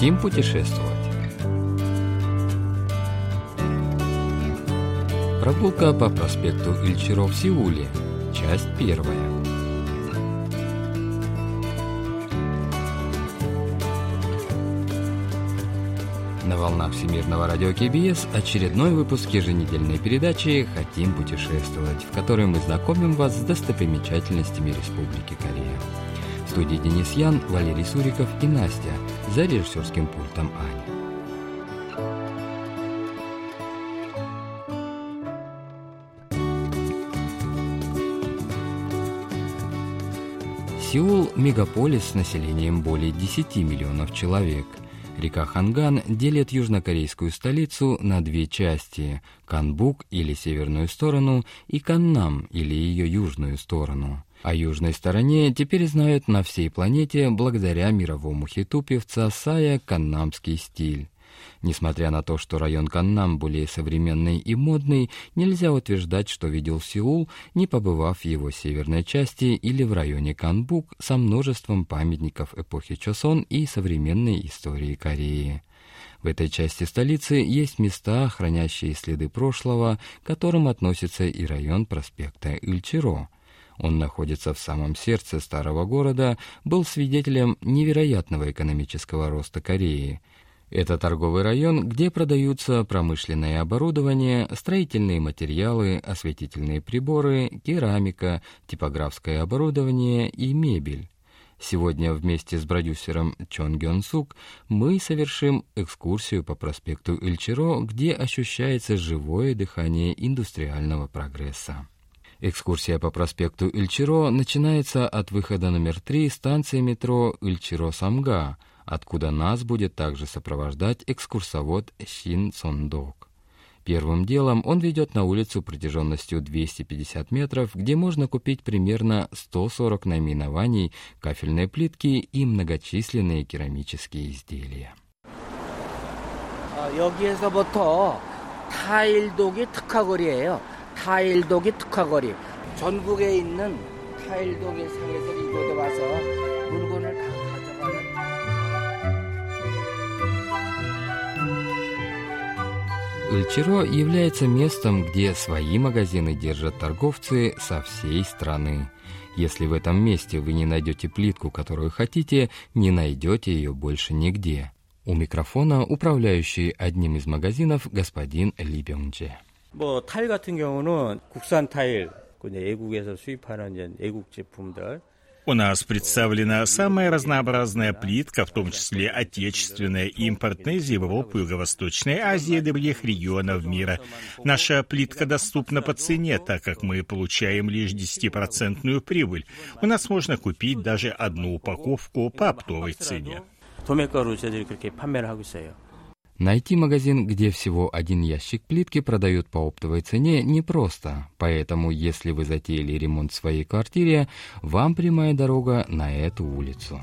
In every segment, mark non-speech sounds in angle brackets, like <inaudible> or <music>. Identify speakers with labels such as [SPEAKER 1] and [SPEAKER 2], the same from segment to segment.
[SPEAKER 1] Хотим путешествовать? Прогулка по проспекту Ильчиро в Сеуле. Часть первая. На волнах Всемирного радио КБС очередной выпуск еженедельной передачи «Хотим путешествовать», в которой мы знакомим вас с достопримечательностями Республики Корея. Студии Денис Ян, Валерий Суриков и Настя, за режиссерским пультом Аня. Сеул – мегаполис с населением более 10 миллионов человек. Река Ханган делит южнокорейскую столицу на две части – Канбук или северную сторону и Каннам или ее южную сторону. О южной стороне теперь знают на всей планете благодаря мировому хиту певца Сая «Каннамский стиль». Несмотря на то, что район Каннам более современный и модный, нельзя утверждать, что видел Сеул, не побывав в его северной части или в районе Канбук со множеством памятников эпохи Чосон и современной истории Кореи. В этой части столицы есть места, хранящие следы прошлого, к которым относится и район проспекта Ильчиро. Он находится в самом сердце старого города, был свидетелем невероятного экономического роста Кореи. Это торговый район, где продаются промышленное оборудование, строительные материалы, осветительные приборы, керамика, типографское оборудование и мебель. Сегодня вместе с продюсером Чон Гён Сук мы совершим экскурсию по проспекту Ильчиро, где ощущается живое дыхание индустриального прогресса. Экскурсия по проспекту Ильчиро начинается от выхода номер 3 станции метро Ильчиро-Самга – откуда нас будет также сопровождать экскурсовод Син Сондок. Первым делом он ведет на улицу протяженностью 250 метров, где можно купить примерно 140 наименований кафельной плитки и многочисленные керамические изделия.
[SPEAKER 2] 여기에서부터 타일독이 특화거리예요. 타일독이 특화거리. 전국에 있는 타일독의 상에서 이곳에 와서 물건을 다
[SPEAKER 1] Ильчиро является местом, где свои магазины держат торговцы со всей страны. Если в этом месте вы не найдете плитку, которую хотите, не найдете ее больше нигде. У микрофона управляющий одним из магазинов господин Ли Бёнгже.
[SPEAKER 3] 뭐 타일 같은 경우는 국산 타일, 외국에서 수입하는 이제 외국 제품들
[SPEAKER 4] у нас представлена самая разнообразная плитка, в том числе отечественная и импортная из Европы, Юго-Восточной Азии и других регионов мира. Наша плитка доступна по цене, так как мы получаем лишь 10% прибыль. У нас можно купить даже одну упаковку по оптовой цене.
[SPEAKER 1] Найти магазин, где всего один ящик плитки продают по оптовой цене, непросто. Поэтому, если вы затеяли ремонт в своей квартире, вам прямая дорога на эту улицу.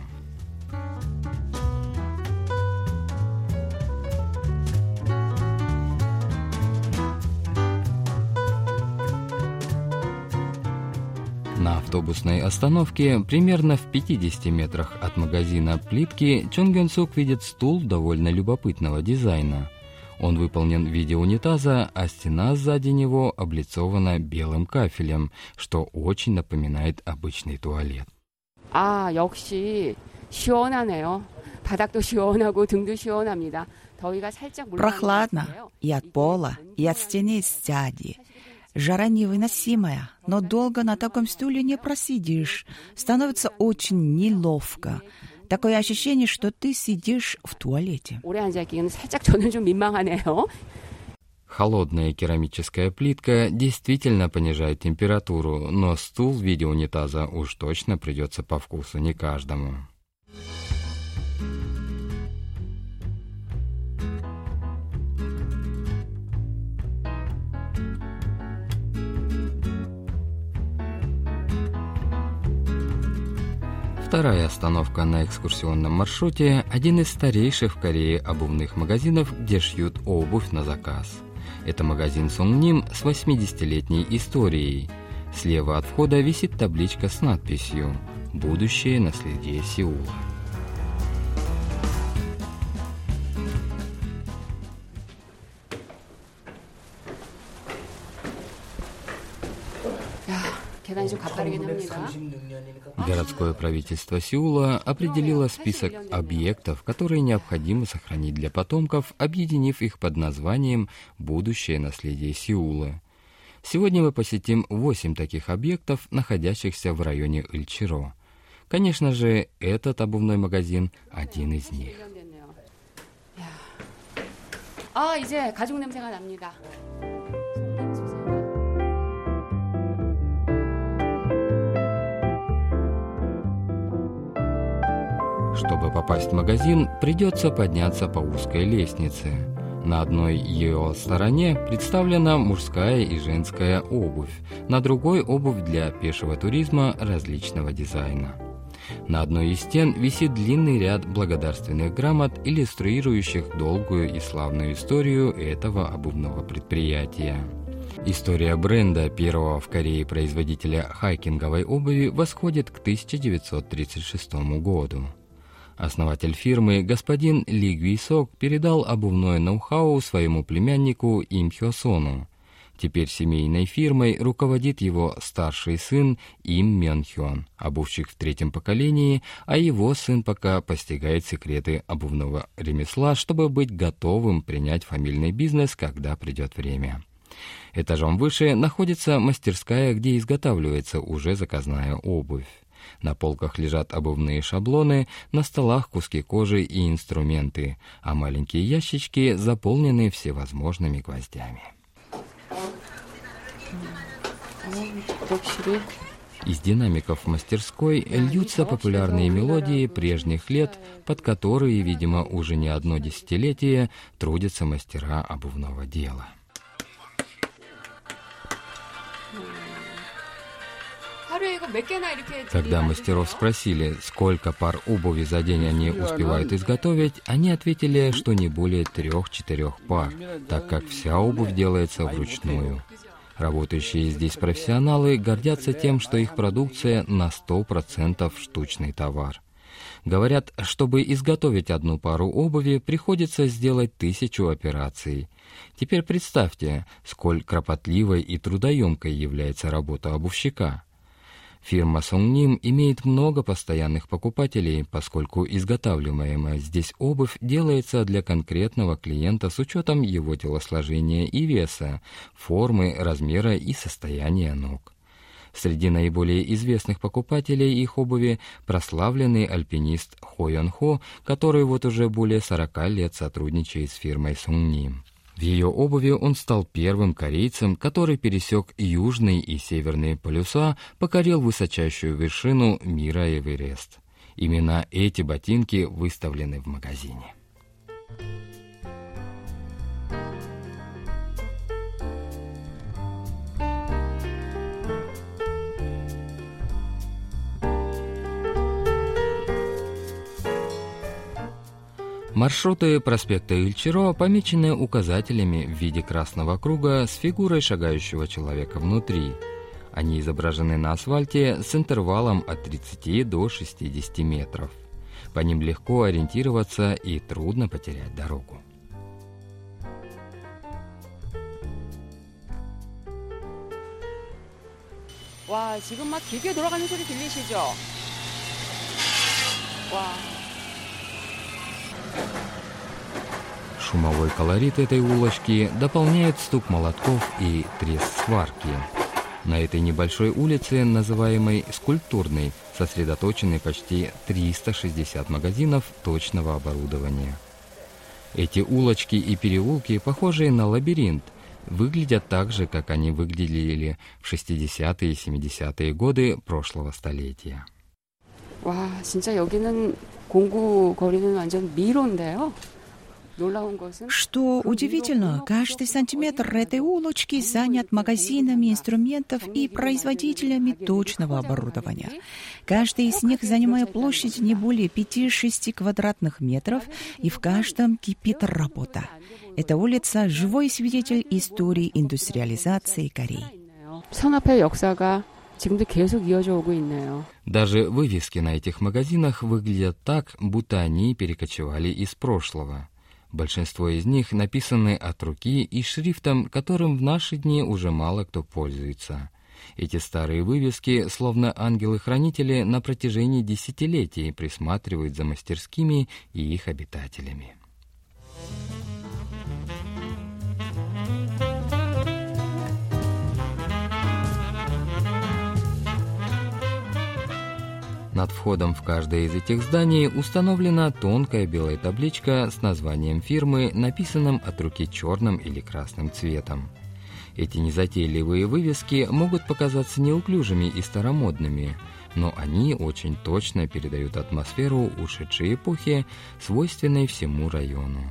[SPEAKER 1] На автобусной остановке, примерно в 50 метрах от магазина плитки, Чон Гён Сук видит стул довольно любопытного дизайна. Он выполнен в виде унитаза, а стена сзади него облицована белым кафелем, что очень напоминает обычный туалет.
[SPEAKER 5] А, 역시 시원하네요. 바닥도 시원하고 등도 시원합니다.
[SPEAKER 6] Прохладно и от пола, и от стены сзади. Жара невыносимая, но долго на таком стуле не просидишь. Становится очень неловко. Такое ощущение, что ты сидишь в туалете.
[SPEAKER 1] Холодная керамическая плитка действительно понижает температуру, но стул в виде унитаза уж точно придется по вкусу не каждому. Вторая остановка на экскурсионном маршруте – один из старейших в Корее обувных магазинов, где шьют обувь на заказ. Это магазин Сунгним с 80-летней историей. Слева от входа висит табличка с надписью «Будущее наследие Сеула». Городское правительство Сеула определило список объектов, которые необходимо сохранить для потомков, объединив их под названием «Будущее наследие Сеула». Сегодня мы посетим восемь таких объектов, находящихся в районе Ильчиро. Конечно же, этот обувной магазин один из них.
[SPEAKER 5] 아, 이제 가죽 냄새가 납니다.
[SPEAKER 1] Чтобы попасть в магазин, придется подняться по узкой лестнице. На одной ее стороне представлена мужская и женская обувь, на другой обувь для пешего туризма различного дизайна. На одной из стен висит длинный ряд благодарственных грамот, иллюстрирующих долгую и славную историю этого обувного предприятия. История бренда первого в Корее производителя хайкинговой обуви восходит к 1936 году. Основатель фирмы, господин Ли Гвисок, передал обувное ноу-хау своему племяннику Им Хё Сону. Теперь семейной фирмой руководит его старший сын Им Мён Хён, обувщик в третьем поколении, а его сын пока постигает секреты обувного ремесла, чтобы быть готовым принять фамильный бизнес, когда придет время. Этажом выше находится мастерская, где изготавливается уже заказная обувь. На полках лежат обувные шаблоны, на столах куски кожи и инструменты, а маленькие ящички заполнены всевозможными гвоздями. Из динамиков мастерской льются популярные мелодии прежних лет, под которые, видимо, уже не одно десятилетие трудятся мастера обувного дела. Когда мастеров спросили, сколько пар обуви за день они успевают изготовить, они ответили, что не более трех-четырех пар, так как вся обувь делается вручную. Работающие здесь профессионалы гордятся тем, что их продукция на 100% штучный товар. Говорят, чтобы изготовить одну пару обуви, приходится сделать тысячу операций. Теперь представьте, сколь кропотливой и трудоемкой является работа обувщика. Фирма Сунгним имеет много постоянных покупателей, поскольку изготавливаемая здесь обувь делается для конкретного клиента с учетом его телосложения и веса, формы, размера и состояния ног. Среди наиболее известных покупателей их обуви прославленный альпинист Хо Йон Хо, который вот уже более 40 лет сотрудничает с фирмой Сунгним. В ее обуви он стал первым корейцем, который пересек южные и северные полюса, покорил высочайшую вершину мира Эверест. Именно эти ботинки выставлены в магазине. Маршруты проспекта Ильчиро помечены указателями в виде красного круга с фигурой шагающего человека внутри. Они изображены на асфальте с интервалом от 30 до 60 метров. По ним легко ориентироваться и трудно потерять дорогу.
[SPEAKER 5] 와, 지금 막 길게 돌아가는 소리 들리시죠? 와.
[SPEAKER 1] Шумовой колорит этой улочки дополняет стук молотков и треск сварки. На этой небольшой улице, называемой скульптурной, сосредоточены почти 360 магазинов точного оборудования. Эти улочки и переулки, похожие на лабиринт, выглядят так же, как они выглядели в 60-е и 70-е годы прошлого столетия.
[SPEAKER 5] 와, 진짜 여기는 공구 거리는 완전 미로인데요.
[SPEAKER 6] Что удивительно, каждый сантиметр этой улочки занят магазинами инструментов и производителями точного оборудования. Каждый из них занимает площадь не более 5-6 квадратных метров, и в каждом кипит работа. Эта улица – живой свидетель истории индустриализации Кореи.
[SPEAKER 5] 산업의 역사가 지금도 계속 이어져 오고 있네요.
[SPEAKER 1] Даже вывески на этих магазинах выглядят так, будто они перекочевали из прошлого. Большинство из них написаны от руки и шрифтом, которым в наши дни уже мало кто пользуется. Эти старые вывески, словно ангелы-хранители, на протяжении десятилетий присматривают за мастерскими и их обитателями. Над входом в каждое из этих зданий установлена тонкая белая табличка с названием фирмы, написанным от руки черным или красным цветом. Эти незатейливые вывески могут показаться неуклюжими и старомодными, но они очень точно передают атмосферу ушедшей эпохи, свойственной всему району.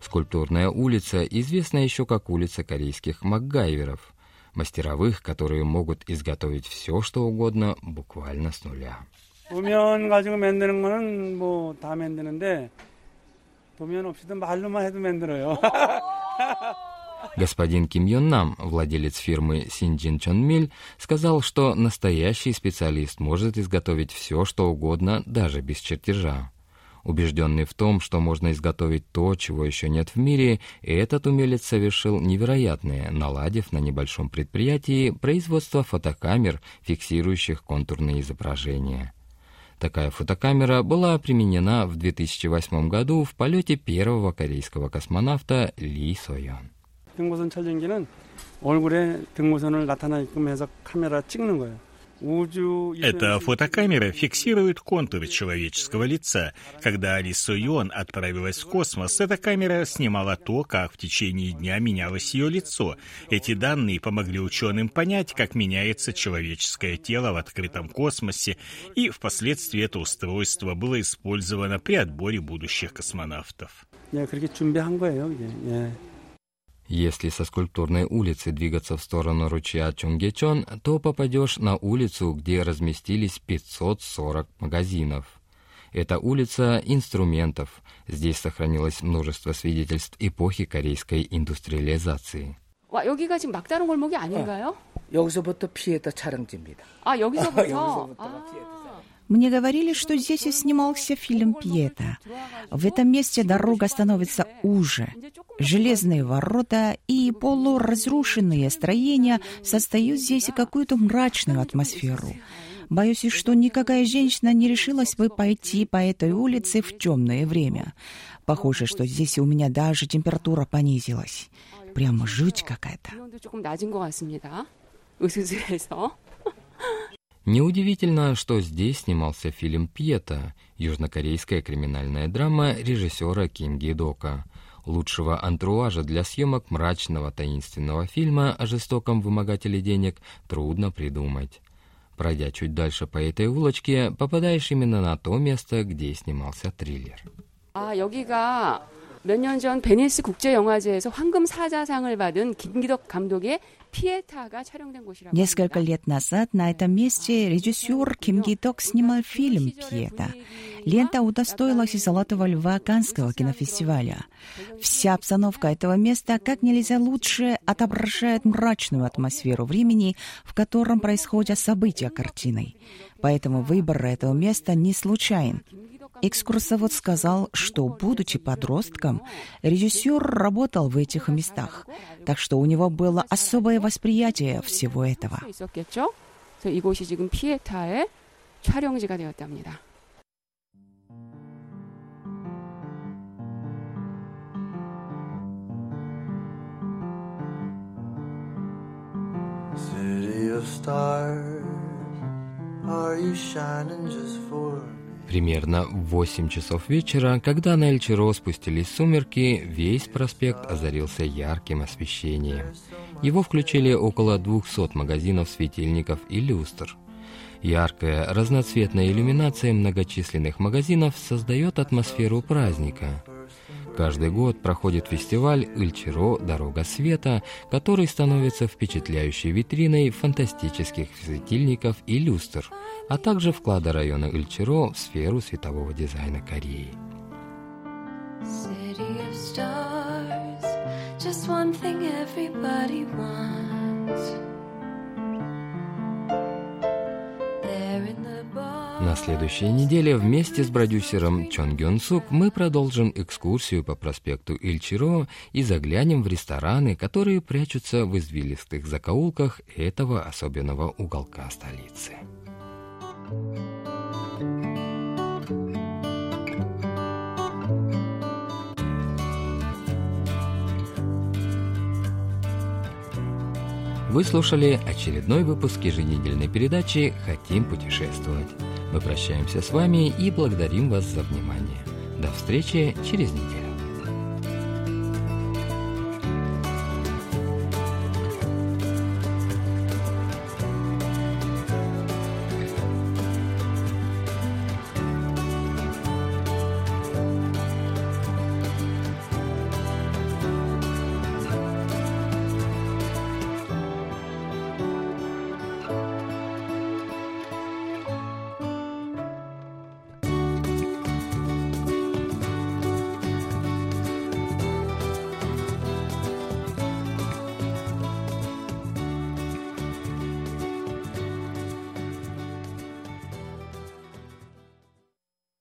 [SPEAKER 1] Скульптурная улица известна еще как улица корейских макгайверов, мастеровых, которые могут изготовить все, что угодно буквально с нуля.
[SPEAKER 7] 도면 가지고 만드는 거는 뭐 다 만드는데 도면 없이도 말로만 해도 만들어요. <laughs>
[SPEAKER 1] Господин Ким Йон Нам, владелец фирмы Синджин Чон Миль, сказал, что настоящий специалист может изготовить все, что угодно, даже без чертежа. Убежденный в том, что можно изготовить то, чего еще нет в мире, этот умелец совершил невероятное, наладив на небольшом предприятии производство фотокамер, фиксирующих контурные изображения. Такая фотокамера была применена в 2008 году в полете первого корейского космонавта Ли Сойон.
[SPEAKER 7] 등고선 촬영기는 얼굴에 등고선을 나타나게끔 해서 카메라 찍는 거예요.
[SPEAKER 4] Эта фотокамера фиксирует контуры человеческого лица. Когда Али Суйон отправилась в космос, эта камера снимала то, как в течение дня менялось ее лицо. Эти данные помогли ученым понять, как меняется человеческое тело в открытом космосе, и впоследствии это устройство было использовано при отборе будущих космонавтов.
[SPEAKER 1] Если со скульптурной улицы двигаться в сторону ручья Чунгечон, то попадешь на улицу, где разместились 540 магазинов. Это улица инструментов. Здесь сохранилось множество свидетельств эпохи корейской индустриализации.
[SPEAKER 5] 와, 여기가 지금 막다른 골목이 아닌가요?
[SPEAKER 2] 여기서부터 피에타 촬영지입니다.
[SPEAKER 5] 아, 여기서부터? <laughs>
[SPEAKER 2] 여기서부터가 피에타
[SPEAKER 6] Мне говорили, что здесь и снимался фильм Пьета. В этом месте дорога становится уже. Железные ворота и полуразрушенные строения создают здесь какую-то мрачную атмосферу. Боюсь, что никакая женщина не решилась бы пойти по этой улице в темное время. Похоже, что здесь у меня даже температура понизилась. Прямо жуть какая-то.
[SPEAKER 1] Неудивительно, что здесь снимался фильм «Пьета» — южнокорейская криминальная драма режиссера Ким Ги Дока. Лучшего антруажа для съемок мрачного таинственного фильма о жестоком вымогателе денег трудно придумать. Пройдя чуть дальше по этой улочке, попадаешь именно на то место, где снимался триллер.
[SPEAKER 5] 아, 여기가 몇 년 전 베니스 국제영화제에서 황금 사자상을 받은 김기덕 감독의
[SPEAKER 6] Несколько лет назад на этом месте режиссер Ким Ги Ток снимал фильм «Пьета». Лента удостоилась «Золотого льва» Канского кинофестиваля. Вся обстановка этого места как нельзя лучше отображает мрачную атмосферу времени, в котором происходят события картины. Поэтому выбор этого места не случайен. Экскурсовод сказал, что, будучи подростком, режиссер работал в этих местах, так что у него было особое восприятие всего этого.
[SPEAKER 1] City of stars, are you shining just for me? Примерно в 8 часов вечера, когда на Эльчиро спустились сумерки, весь проспект озарился ярким освещением. Его включили около 200 магазинов светильников и люстр. Яркая, разноцветная иллюминация многочисленных магазинов создает атмосферу праздника. Каждый год проходит фестиваль Ильчиро «Дорога света», который становится впечатляющей витриной фантастических светильников и люстр – а также вклада района Ильчиро в сферу светового дизайна Кореи. На следующей неделе вместе с продюсером Чон Гён Сук мы продолжим экскурсию по проспекту Ильчиро и заглянем в рестораны, которые прячутся в извилистых закоулках этого особенного уголка столицы. Вы слушали очередной выпуск еженедельной передачи «Хотим путешествовать». Мы прощаемся с вами и благодарим вас за внимание. До встречи через неделю.